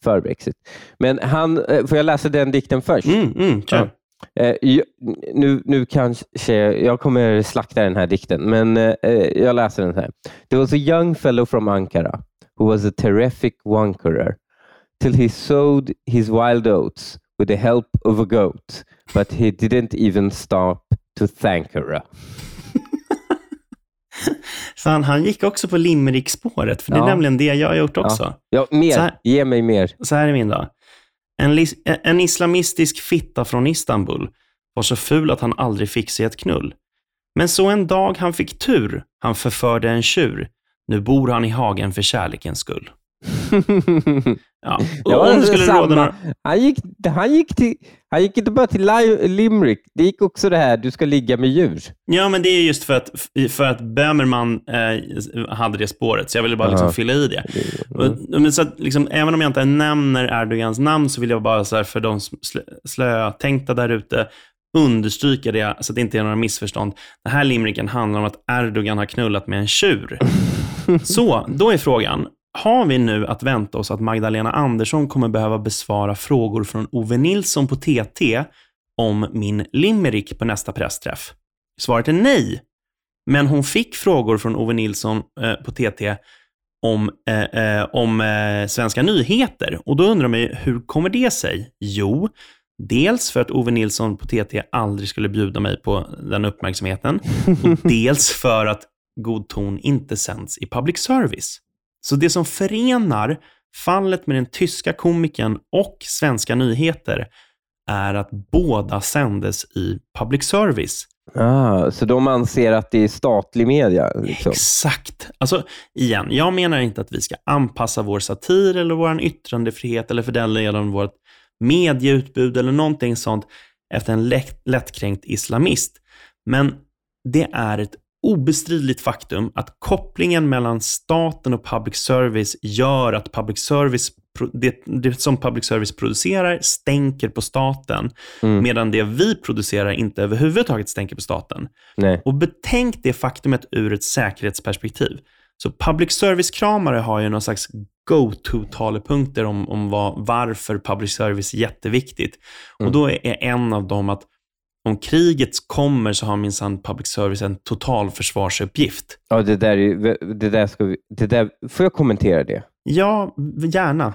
Speaker 1: för Brexit. Men han, eh, får jag läsa den dikten först?
Speaker 2: Mm, mm, ja.
Speaker 1: Eh, nu, nu kanske jag kommer slakta den här dikten, men eh, jag läser den här. There was a young fellow from Ankara who was a terrific wankerer till he sowed his wild oats with the help of a goat, but he didn't even stop to thank her. *laughs*
Speaker 2: Fan, han gick också på limerick-spåret, för det är nämligen det jag har gjort också.
Speaker 1: Ja, ja mer. Här, Ge mig mer.
Speaker 2: Så här är min då. En, en islamistisk fitta från Istanbul var så ful att han aldrig fick sig ett knull. Men så en dag han fick tur, han förförde en tjur. Nu bor han i hagen för kärlekens skull. *laughs*
Speaker 1: ja. Och om skulle samma. Några... han, gick, han, gick till, han gick inte bara till Limerick, det gick också det här, du ska ligga med djur.
Speaker 2: Ja, men det är just för att, för att Böhmerman eh, hade det spåret, så jag ville bara liksom fylla i det. Mm. Och, så att, liksom, även om jag inte nämner Erdogans namn, så vill jag bara så här, för de slötänkta där ute, understryka det så att det inte är några missförstånd. Den här limericken handlar om att Erdogan har knullat med en tjur. *laughs* Så, då är frågan, har vi nu att vänta oss att Magdalena Andersson kommer behöva besvara frågor från Ove Nilsson på TT om min limerick på nästa pressträff? Svaret är nej. Men hon fick frågor från Ove Nilsson eh, på TT om, eh, eh, om eh, svenska nyheter. Och då undrar man ju, hur kommer det sig? Jo, dels för att Ove Nilsson på TT aldrig skulle bjuda mig på den uppmärksamheten. Och *laughs* dels för att God ton inte sänds i public service. Så det som förenar fallet med den tyska komikern och svenska nyheter är att båda sändes i public service.
Speaker 1: Ah, så de anser att det är statlig media? Liksom.
Speaker 2: Exakt. Alltså, igen, jag menar inte att vi ska anpassa vår satir eller vår yttrandefrihet eller för den delen vårt medieutbud eller någonting sånt efter en lätt, lättkränkt islamist. Men det är ett obestridligt faktum att kopplingen mellan staten och public service gör att public service, det, det som public service producerar stänker på staten, mm. medan det vi producerar inte överhuvudtaget stänker på staten.
Speaker 1: Nej.
Speaker 2: Och betänk det faktumet ur ett säkerhetsperspektiv. Så public service-kramare har ju någon slags go-to-talepunkter om, om vad, varför public service är jätteviktigt. Mm. Och då är en av dem att om kriget kommer så har minsann public service en totalförsvarsuppgift.
Speaker 1: Ja, det där, det där ska vi, det där, får jag kommentera det?
Speaker 2: Ja, gärna.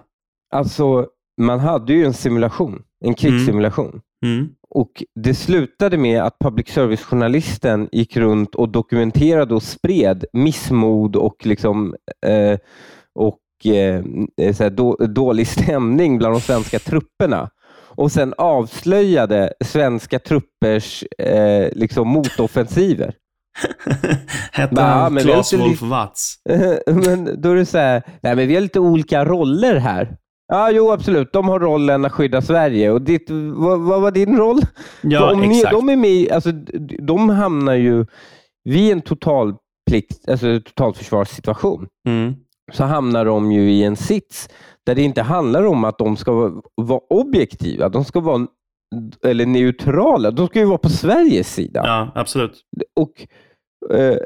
Speaker 1: Alltså, man hade ju en simulation, en krigssimulation.
Speaker 2: Mm. Mm.
Speaker 1: Och Det slutade med att public service-journalisten gick runt och dokumenterade och spred missmod och, liksom, eh, och eh, då, dålig stämning bland de svenska trupperna och sen avslöjade svenska truppers eh, liksom motoffensiver. *laughs*
Speaker 2: Hette han Claes Wolf Watz? *laughs*
Speaker 1: men då är det så här, nej men vi har lite olika roller här. Ja, jo absolut. De har rollen att skydda Sverige. Och ditt, vad, vad var din roll? *laughs*
Speaker 2: Ja,
Speaker 1: Om
Speaker 2: exakt.
Speaker 1: Ni, de, är med, alltså, de hamnar ju vid en totalplikt, alltså totalförsvarssituation.
Speaker 2: Mm.
Speaker 1: Så hamnar de ju i en sits där det inte handlar om att de ska vara objektiva. De ska vara eller neutrala. De ska ju vara på Sveriges sida.
Speaker 2: Ja, absolut.
Speaker 1: Och, eh,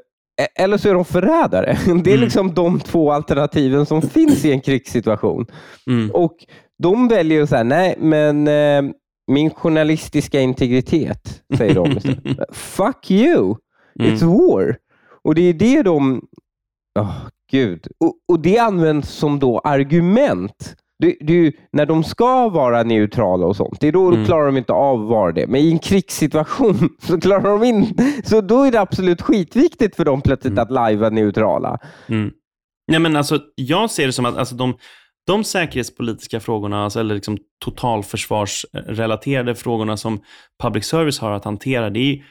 Speaker 1: eller så är de förrädare. *laughs* Det är mm. liksom de två alternativen som finns i en krigssituation.
Speaker 2: Mm.
Speaker 1: Och De väljer att säga, nej men eh, min journalistiska integritet, säger de. *laughs* Fuck you! It's mm. war! Och det är det de... Oh, Gud. Och, och det används som då argument. Det, det, när de ska vara neutrala och sånt, det är då mm. klarar de inte av att vara det. Men i en krigssituation *laughs* så klarar de in. Så då är det absolut skitviktigt för dem plötsligt mm. att lajva neutrala.
Speaker 2: Mm. Nej, men alltså, jag ser det som att alltså, de, de säkerhetspolitiska frågorna, alltså, eller liksom totalförsvarsrelaterade frågorna som public service har att hantera, det är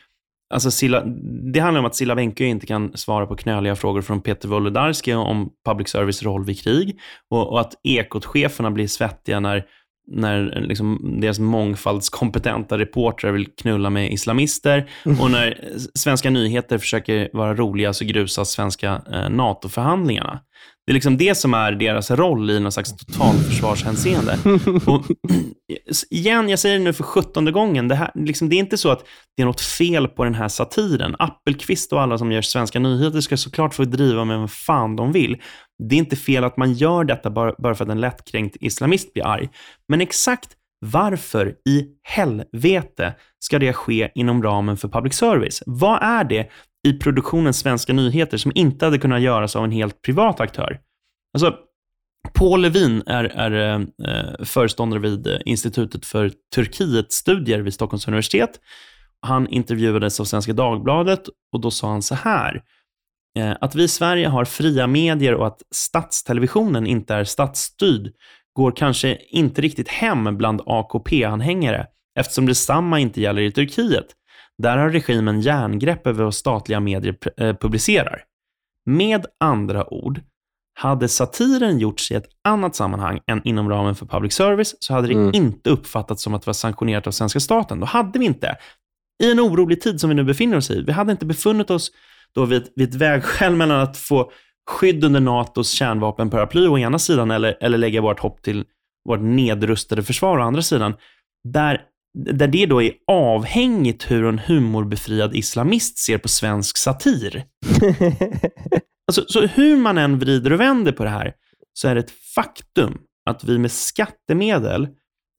Speaker 2: Alltså Silla, det handlar om att Silla Wenke inte kan svara på knöliga frågor från Peter Wolodarski om public service roll vid krig. Och, och att Ekot-cheferna blir svettiga när, när liksom deras mångfaldskompetenta reportrar vill knulla med islamister. Och när svenska nyheter försöker vara roliga så grusas svenska eh, NATO-förhandlingarna. Det är liksom det som är deras roll i någon slags totalförsvarshänseende. *laughs* Och, igen, jag säger det nu för sjuttonde gången. Det, här, liksom, det är inte så att det är något fel på den här satiren. Appelqvist och alla som gör svenska nyheter ska såklart få driva med vad fan de vill. Det är inte fel att man gör detta bara, bara för att en lättkränkt islamist blir arg. Men exakt varför i helvete ska det ske inom ramen för public service? Vad är det i produktionen Svenska nyheter som inte hade kunnat göras av en helt privat aktör. Alltså, Paul Levin är, är eh, föreståndare vid eh, Institutet för Turkietstudier vid Stockholms universitet. Han intervjuades av Svenska Dagbladet och då sa han så här. Eh, att vi i Sverige har fria medier och att statstelevisionen inte är statsstyrd går kanske inte riktigt hem bland AKP-anhängare eftersom detsamma inte gäller i Turkiet. Där har regimen järngrepp över vad statliga medier eh, publicerar. Med andra ord, hade satiren gjorts i ett annat sammanhang än inom ramen för public service så hade det mm. inte uppfattats som att det var sanktionerat av svenska staten. Då hade vi inte, i en orolig tid som vi nu befinner oss i, vi hade inte befunnit oss då vid, vid ett vägskäl mellan att få skydd under NATOs kärnvapenparaply å ena sidan eller, eller lägga vårt hopp till vårt nedrustade försvar å andra sidan. Där där det då är avhängigt hur en humorbefriad islamist ser på svensk satir. *laughs* alltså, så hur man än vrider och vänder på det här, så är det ett faktum att vi med skattemedel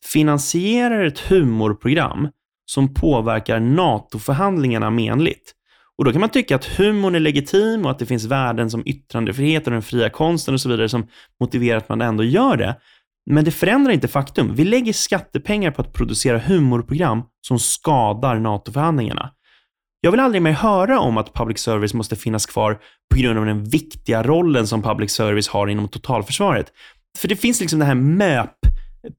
Speaker 2: finansierar ett humorprogram som påverkar NATO-förhandlingarna menligt. Och Då kan man tycka att humorn är legitim och att det finns värden som yttrandefrihet och den fria konsten och så vidare som motiverar att man ändå gör det. Men det förändrar inte faktum. Vi lägger skattepengar på att producera humorprogram som skadar NATO-förhandlingarna. Jag vill aldrig mer höra om att public service måste finnas kvar på grund av den viktiga rollen som public service har inom totalförsvaret. För det finns liksom det här MÖP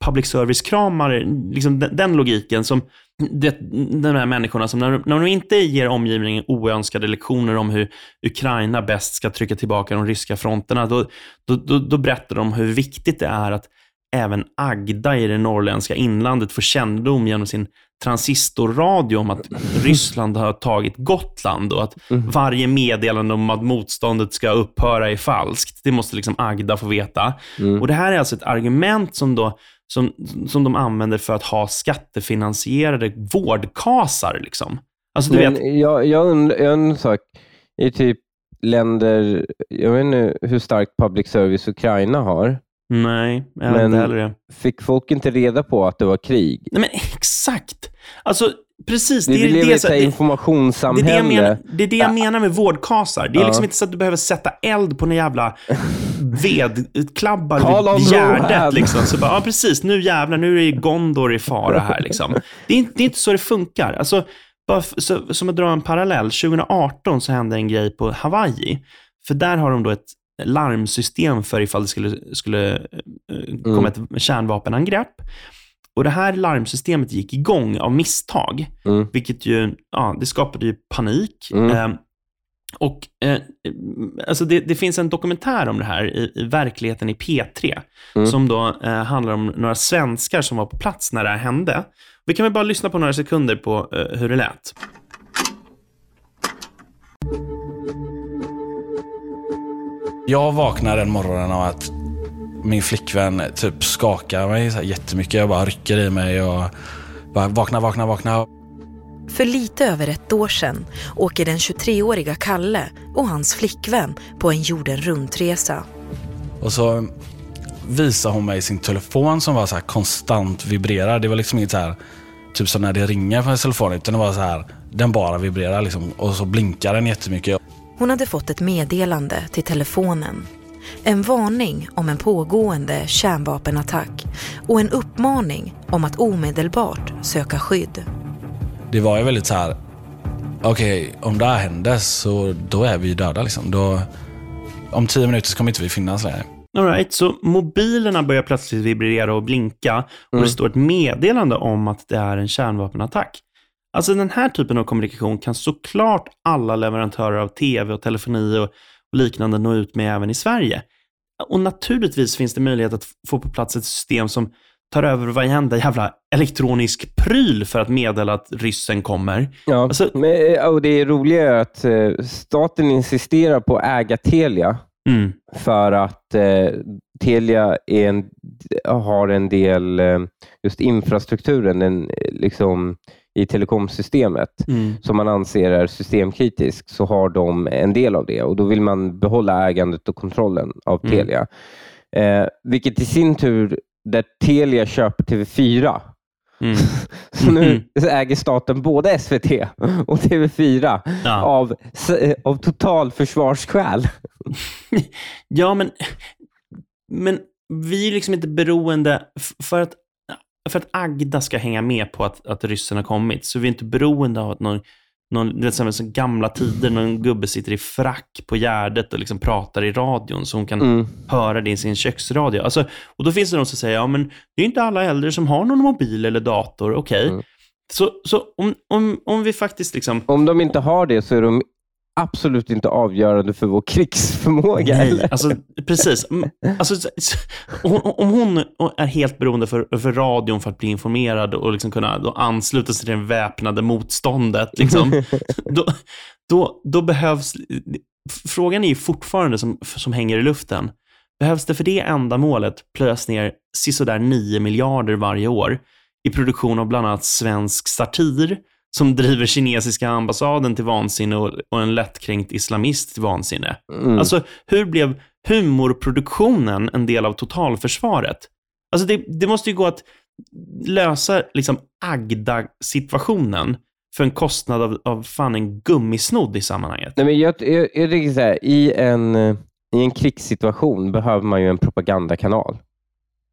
Speaker 2: public service-kramar, liksom den, den logiken som det, de här människorna som när, när de inte ger omgivningen oönskade lektioner om hur Ukraina bäst ska trycka tillbaka de ryska fronterna, då, då, då, då berättar de hur viktigt det är att även Agda i det norrländska inlandet får kännedom genom sin transistorradio om att Ryssland har tagit Gotland och att
Speaker 1: Mm.
Speaker 2: varje meddelande om att motståndet ska upphöra är falskt. Det måste liksom Agda få veta.
Speaker 1: Mm.
Speaker 2: Och Det här är alltså ett argument som, då, som, som de använder för att ha skattefinansierade vårdkasar. Liksom. Alltså,
Speaker 1: Men
Speaker 2: vet,
Speaker 1: jag, jag undrar en sak. I typ länder, jag vet inte hur starkt public service Ukraina har.
Speaker 2: Nej, jag vet inte heller det.
Speaker 1: Fick folk inte reda på att det var krig?
Speaker 2: Nej, men exakt. Alltså, precis. Det,
Speaker 1: i
Speaker 2: det,
Speaker 1: ett
Speaker 2: så-
Speaker 1: här
Speaker 2: det, det, är
Speaker 1: informationssamhälle.
Speaker 2: det, jag menar, det är det jag menar med vårdkasar. Det är
Speaker 1: Ja.
Speaker 2: liksom inte så att du behöver sätta eld på en jävla *laughs* vedklabbar vid Gärdet. Liksom. Så bara, ja, precis. Nu jävlar, nu är det Gondor i fara här. Liksom. Det, är inte, det är inte så det funkar. Alltså, bara så, som att dra en parallell. 2018 så hände en grej på Hawaii. För där har de då ett larmsystem för ifall det skulle, skulle eh, komma ett kärnvapenangrepp. Och det här larmsystemet gick igång av misstag,
Speaker 1: Mm.
Speaker 2: vilket ju, ja, det skapade ju panik.
Speaker 1: Mm.
Speaker 2: Eh, och eh, alltså det, det finns en dokumentär om det här i, i verkligheten i P3,
Speaker 1: Mm.
Speaker 2: som då eh, handlar om några svenskar som var på plats när det här hände. Vi kan väl bara lyssna på några sekunder på eh, hur det lät.
Speaker 3: Jag vaknar den morgonen av att min flickvän typ skakar mig så här jättemycket. Jag bara rycker i mig och bara vakna, vakna, vakna.
Speaker 4: För lite över ett år sedan åker den 23-åriga Kalle och hans flickvän på en jorden runt-resa.
Speaker 3: Och så visar hon mig sin telefon som var så här konstant vibrerar. Det var liksom inget så här, typ som när det ringer på en telefon, utan det var så här, den bara vibrerar liksom. Och så blinkar den jättemycket.
Speaker 4: Hon hade fått ett meddelande till telefonen. En varning om en pågående kärnvapenattack och en uppmaning om att omedelbart söka skydd.
Speaker 3: Det var ju väldigt så här, okej, om det här händer så då är vi döda liksom. Då, om tio minuter så kommer inte vi finnas längre.
Speaker 2: All right, så mobilerna börjar plötsligt vibrera och blinka och det står ett meddelande om att det är en kärnvapenattack. Alltså den här typen av kommunikation kan såklart alla leverantörer av tv och telefoni och och liknande nå ut med även i Sverige. Och naturligtvis finns det möjlighet att få på plats ett system som tar över varenda jävla elektronisk pryl för att meddela att ryssen kommer.
Speaker 1: Ja,
Speaker 2: Alltså-
Speaker 1: men, eh, och det roliga är att eh, staten insisterar på att äga Telia
Speaker 2: Mm.
Speaker 1: för att eh, Telia är en, har en del, eh, just infrastrukturen den, liksom, i telekomsystemet
Speaker 2: Mm.
Speaker 1: som man anser är systemkritisk, så har de en del av det och då vill man behålla ägandet och kontrollen av
Speaker 2: Mm.
Speaker 1: Telia. Eh, vilket i sin tur, där Telia köper TV4,
Speaker 2: Mm. *laughs*
Speaker 1: så nu äger staten både SVT och TV4
Speaker 2: Ja.
Speaker 1: av, eh, av totalförsvarsskäl. *laughs*
Speaker 2: Ja, men, men vi är liksom inte beroende, för att, för att Agda ska hänga med på att, att ryssen har kommit, så vi är inte beroende av att någon, någon det är som gamla tider, någon gubbe sitter i frack på Gärdet och liksom pratar i radion, så hon kan
Speaker 1: Mm.
Speaker 2: höra det i sin köksradio. Alltså, och då finns det de som säger, ja men det är inte alla äldre som har någon mobil eller dator, okej.
Speaker 1: Mm.
Speaker 2: Så, så om, om, om vi faktiskt liksom
Speaker 1: Om de inte har det så är de absolut inte avgörande för vår krigsförmåga.
Speaker 2: Nej,
Speaker 1: eller?
Speaker 2: alltså precis. Mm, Alltså, om hon är helt beroende för, för radion för att bli informerad och liksom kunna då ansluta sig till det väpnade motståndet, liksom, *laughs* då, då, då behövs... Frågan är ju fortfarande som, som hänger i luften. Behövs det för det ändamålet plöjas ner sisådär 9 miljarder varje år i produktion av bland annat svensk satir, som driver kinesiska ambassaden till vansinne och, och en lättkränkt islamist till vansinne?
Speaker 1: Mm.
Speaker 2: Alltså, hur blev humorproduktionen en del av totalförsvaret? Alltså, det, det måste ju gå att lösa liksom Agda-situationen för en kostnad av, av fan en gummisnodd i sammanhanget.
Speaker 1: Nej, men jag, jag, jag tänker så här, i en, eh, i en krigssituation behöver man ju en propagandakanal.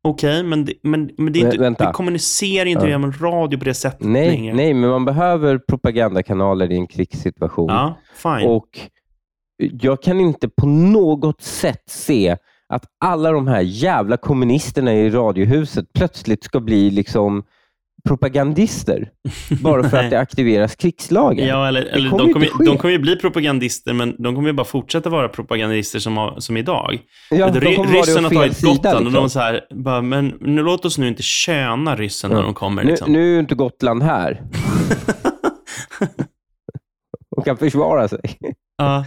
Speaker 2: Okej, men, det, men, men det är inte,
Speaker 1: vänta.
Speaker 2: vi kommunicerar inte
Speaker 1: Ja.
Speaker 2: genom radio på det sättet
Speaker 1: Nej,
Speaker 2: längre.
Speaker 1: nej, men man behöver propagandakanaler i en krigssituation.
Speaker 2: Ja, fine.
Speaker 1: Och jag kan inte på något sätt se att alla de här jävla kommunisterna i radiohuset plötsligt ska bli liksom propagandister bara för att det aktiveras krigslagen.
Speaker 2: Ja, eller, eller
Speaker 1: kommer
Speaker 2: de, kommer, de kommer ju bli propagandister, men de kommer ju bara fortsätta vara propagandister som, som idag.
Speaker 1: Ja, de
Speaker 2: ryssen har tagit
Speaker 1: sida,
Speaker 2: Gotland och
Speaker 1: liksom.
Speaker 2: de så här, bara, men nu låt oss nu inte tjäna ryssen när
Speaker 1: Ja.
Speaker 2: de kommer.
Speaker 1: nu,
Speaker 2: Liksom.
Speaker 1: nu är ju inte Gotland här *laughs* och kan försvara sig.
Speaker 2: Ja.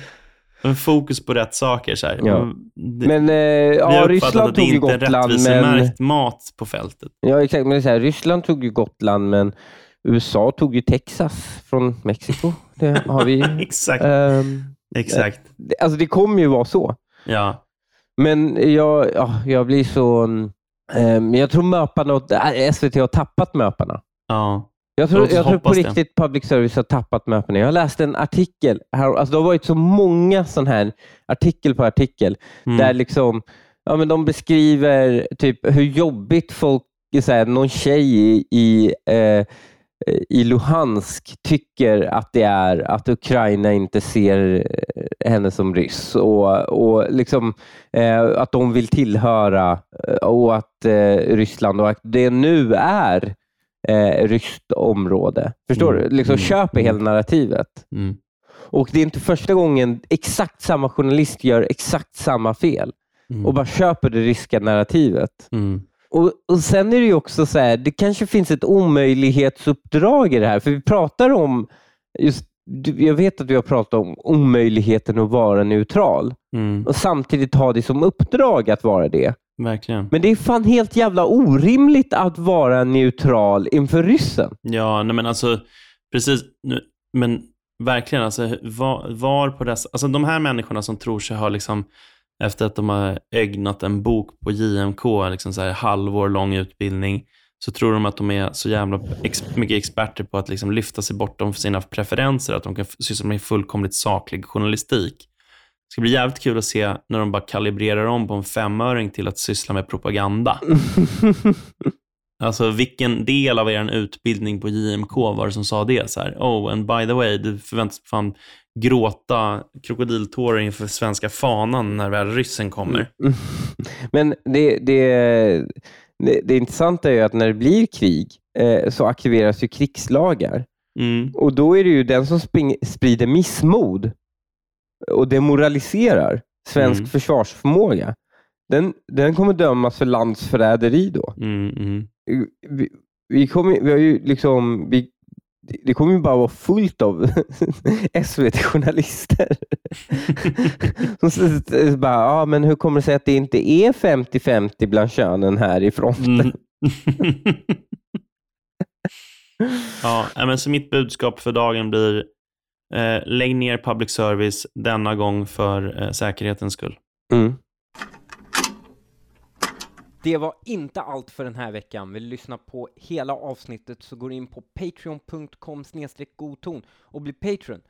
Speaker 2: Men fokus på rätt saker. Så här.
Speaker 1: Ja.
Speaker 2: Och det,
Speaker 1: Men eh,
Speaker 2: vi
Speaker 1: ja,
Speaker 2: har
Speaker 1: Ryssland tog ju
Speaker 2: inte är
Speaker 1: Gotland, men...
Speaker 2: mat på fältet.
Speaker 1: Ja, exakt. Men det är så här, Ryssland tog ju Gotland, men USA tog ju Texas från Mexiko. Det har vi. *laughs*
Speaker 2: Exakt.
Speaker 1: Ehm,
Speaker 2: Exakt.
Speaker 1: det- alltså det kommer ju vara så.
Speaker 2: Ja.
Speaker 1: Men jag, ja, jag blir så... Um, jag tror möparna och äh, SVT har tappat möparna.
Speaker 2: ja.
Speaker 1: Jag tror, jag tror på
Speaker 2: det.
Speaker 1: riktigt public service har tappat möparna. Jag läste en artikel, här, alltså det har varit så många sån här artikel på artikel,
Speaker 2: Mm.
Speaker 1: där liksom, ja, men de beskriver typ hur jobbigt folk, så här, någon tjej i, i, eh, i Luhansk tycker att det är att Ukraina inte ser eh, henne som ryss och, och liksom, eh, att de vill tillhöra eh, och att eh, Ryssland och att det nu är eh, ryskt område. Förstår
Speaker 2: Mm,
Speaker 1: du? Liksom
Speaker 2: mm,
Speaker 1: köper
Speaker 2: mm.
Speaker 1: hela narrativet.
Speaker 2: Mm.
Speaker 1: Och det är inte första gången exakt samma journalist gör exakt samma fel
Speaker 2: Mm.
Speaker 1: och bara köper det ryska narrativet.
Speaker 2: Mm.
Speaker 1: Och, och Sen är det ju också så här, det kanske finns ett omöjlighetsuppdrag i det här. För vi pratar om, just, jag vet att vi har pratat om omöjligheten att vara neutral
Speaker 2: Mm.
Speaker 1: och samtidigt ha det som uppdrag att vara det.
Speaker 2: Verkligen.
Speaker 1: Men det är fan helt jävla orimligt att vara neutral inför ryssen.
Speaker 2: Ja, nej men alltså, precis. Men verkligen, alltså, var, var på dessa, alltså de här människorna som tror sig ha, liksom, efter att de har ögnat en bok på JMK, liksom så här halvår lång utbildning, så tror de att de är så jävla ex, mycket experter på att liksom lyfta sig bortom sina preferenser, att de kan syssla med fullkomligt saklig journalistik. Ska bli jävligt kul att se när de bara kalibrerar om på en femöring till att syssla med propaganda. *laughs* Alltså vilken del av er utbildning på JMK var det som sa det? Så här, oh, and by the way, du förväntas fan gråta krokodiltårar inför svenska fanan när väl ryssen kommer. *laughs*
Speaker 1: Men det, det, det, det intressanta är ju att när det blir krig eh, så aktiveras ju krigslagar.
Speaker 2: Mm.
Speaker 1: Och då är det ju den som spring, sprider missmod och demoraliserar svensk
Speaker 2: Mm.
Speaker 1: försvarsförmåga. Den, den kommer dömas för landsförräderi då.
Speaker 2: Mm, mm.
Speaker 1: Vi, vi, kommer, vi har ju liksom, vi, det kommer ju bara vara fullt av *laughs* SVT-journalister. Som *laughs* bara, ja, men hur kommer det sig att det inte är 50-50 bland könen här i fronten?
Speaker 2: Mm. *laughs* ja, men så mitt budskap för dagen blir eh, lägg ner public service denna gång för eh, säkerhetens skull.
Speaker 1: Mm. Det var inte allt för den här veckan. Vill du lyssna på hela avsnittet så går du in på patreon.com godton och bli patron.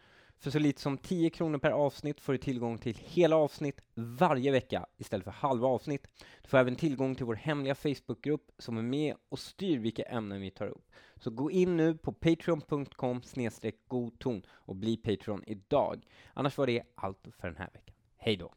Speaker 1: För så lite som 10 kronor per avsnitt får du tillgång till hela avsnitt varje vecka istället för halva avsnitt. Du får även tillgång till vår hemliga Facebookgrupp som är med och styr vilka ämnen vi tar upp. Så gå in nu på patreon.com godton och bli Patreon idag. Annars var det allt för den här veckan. Hej då!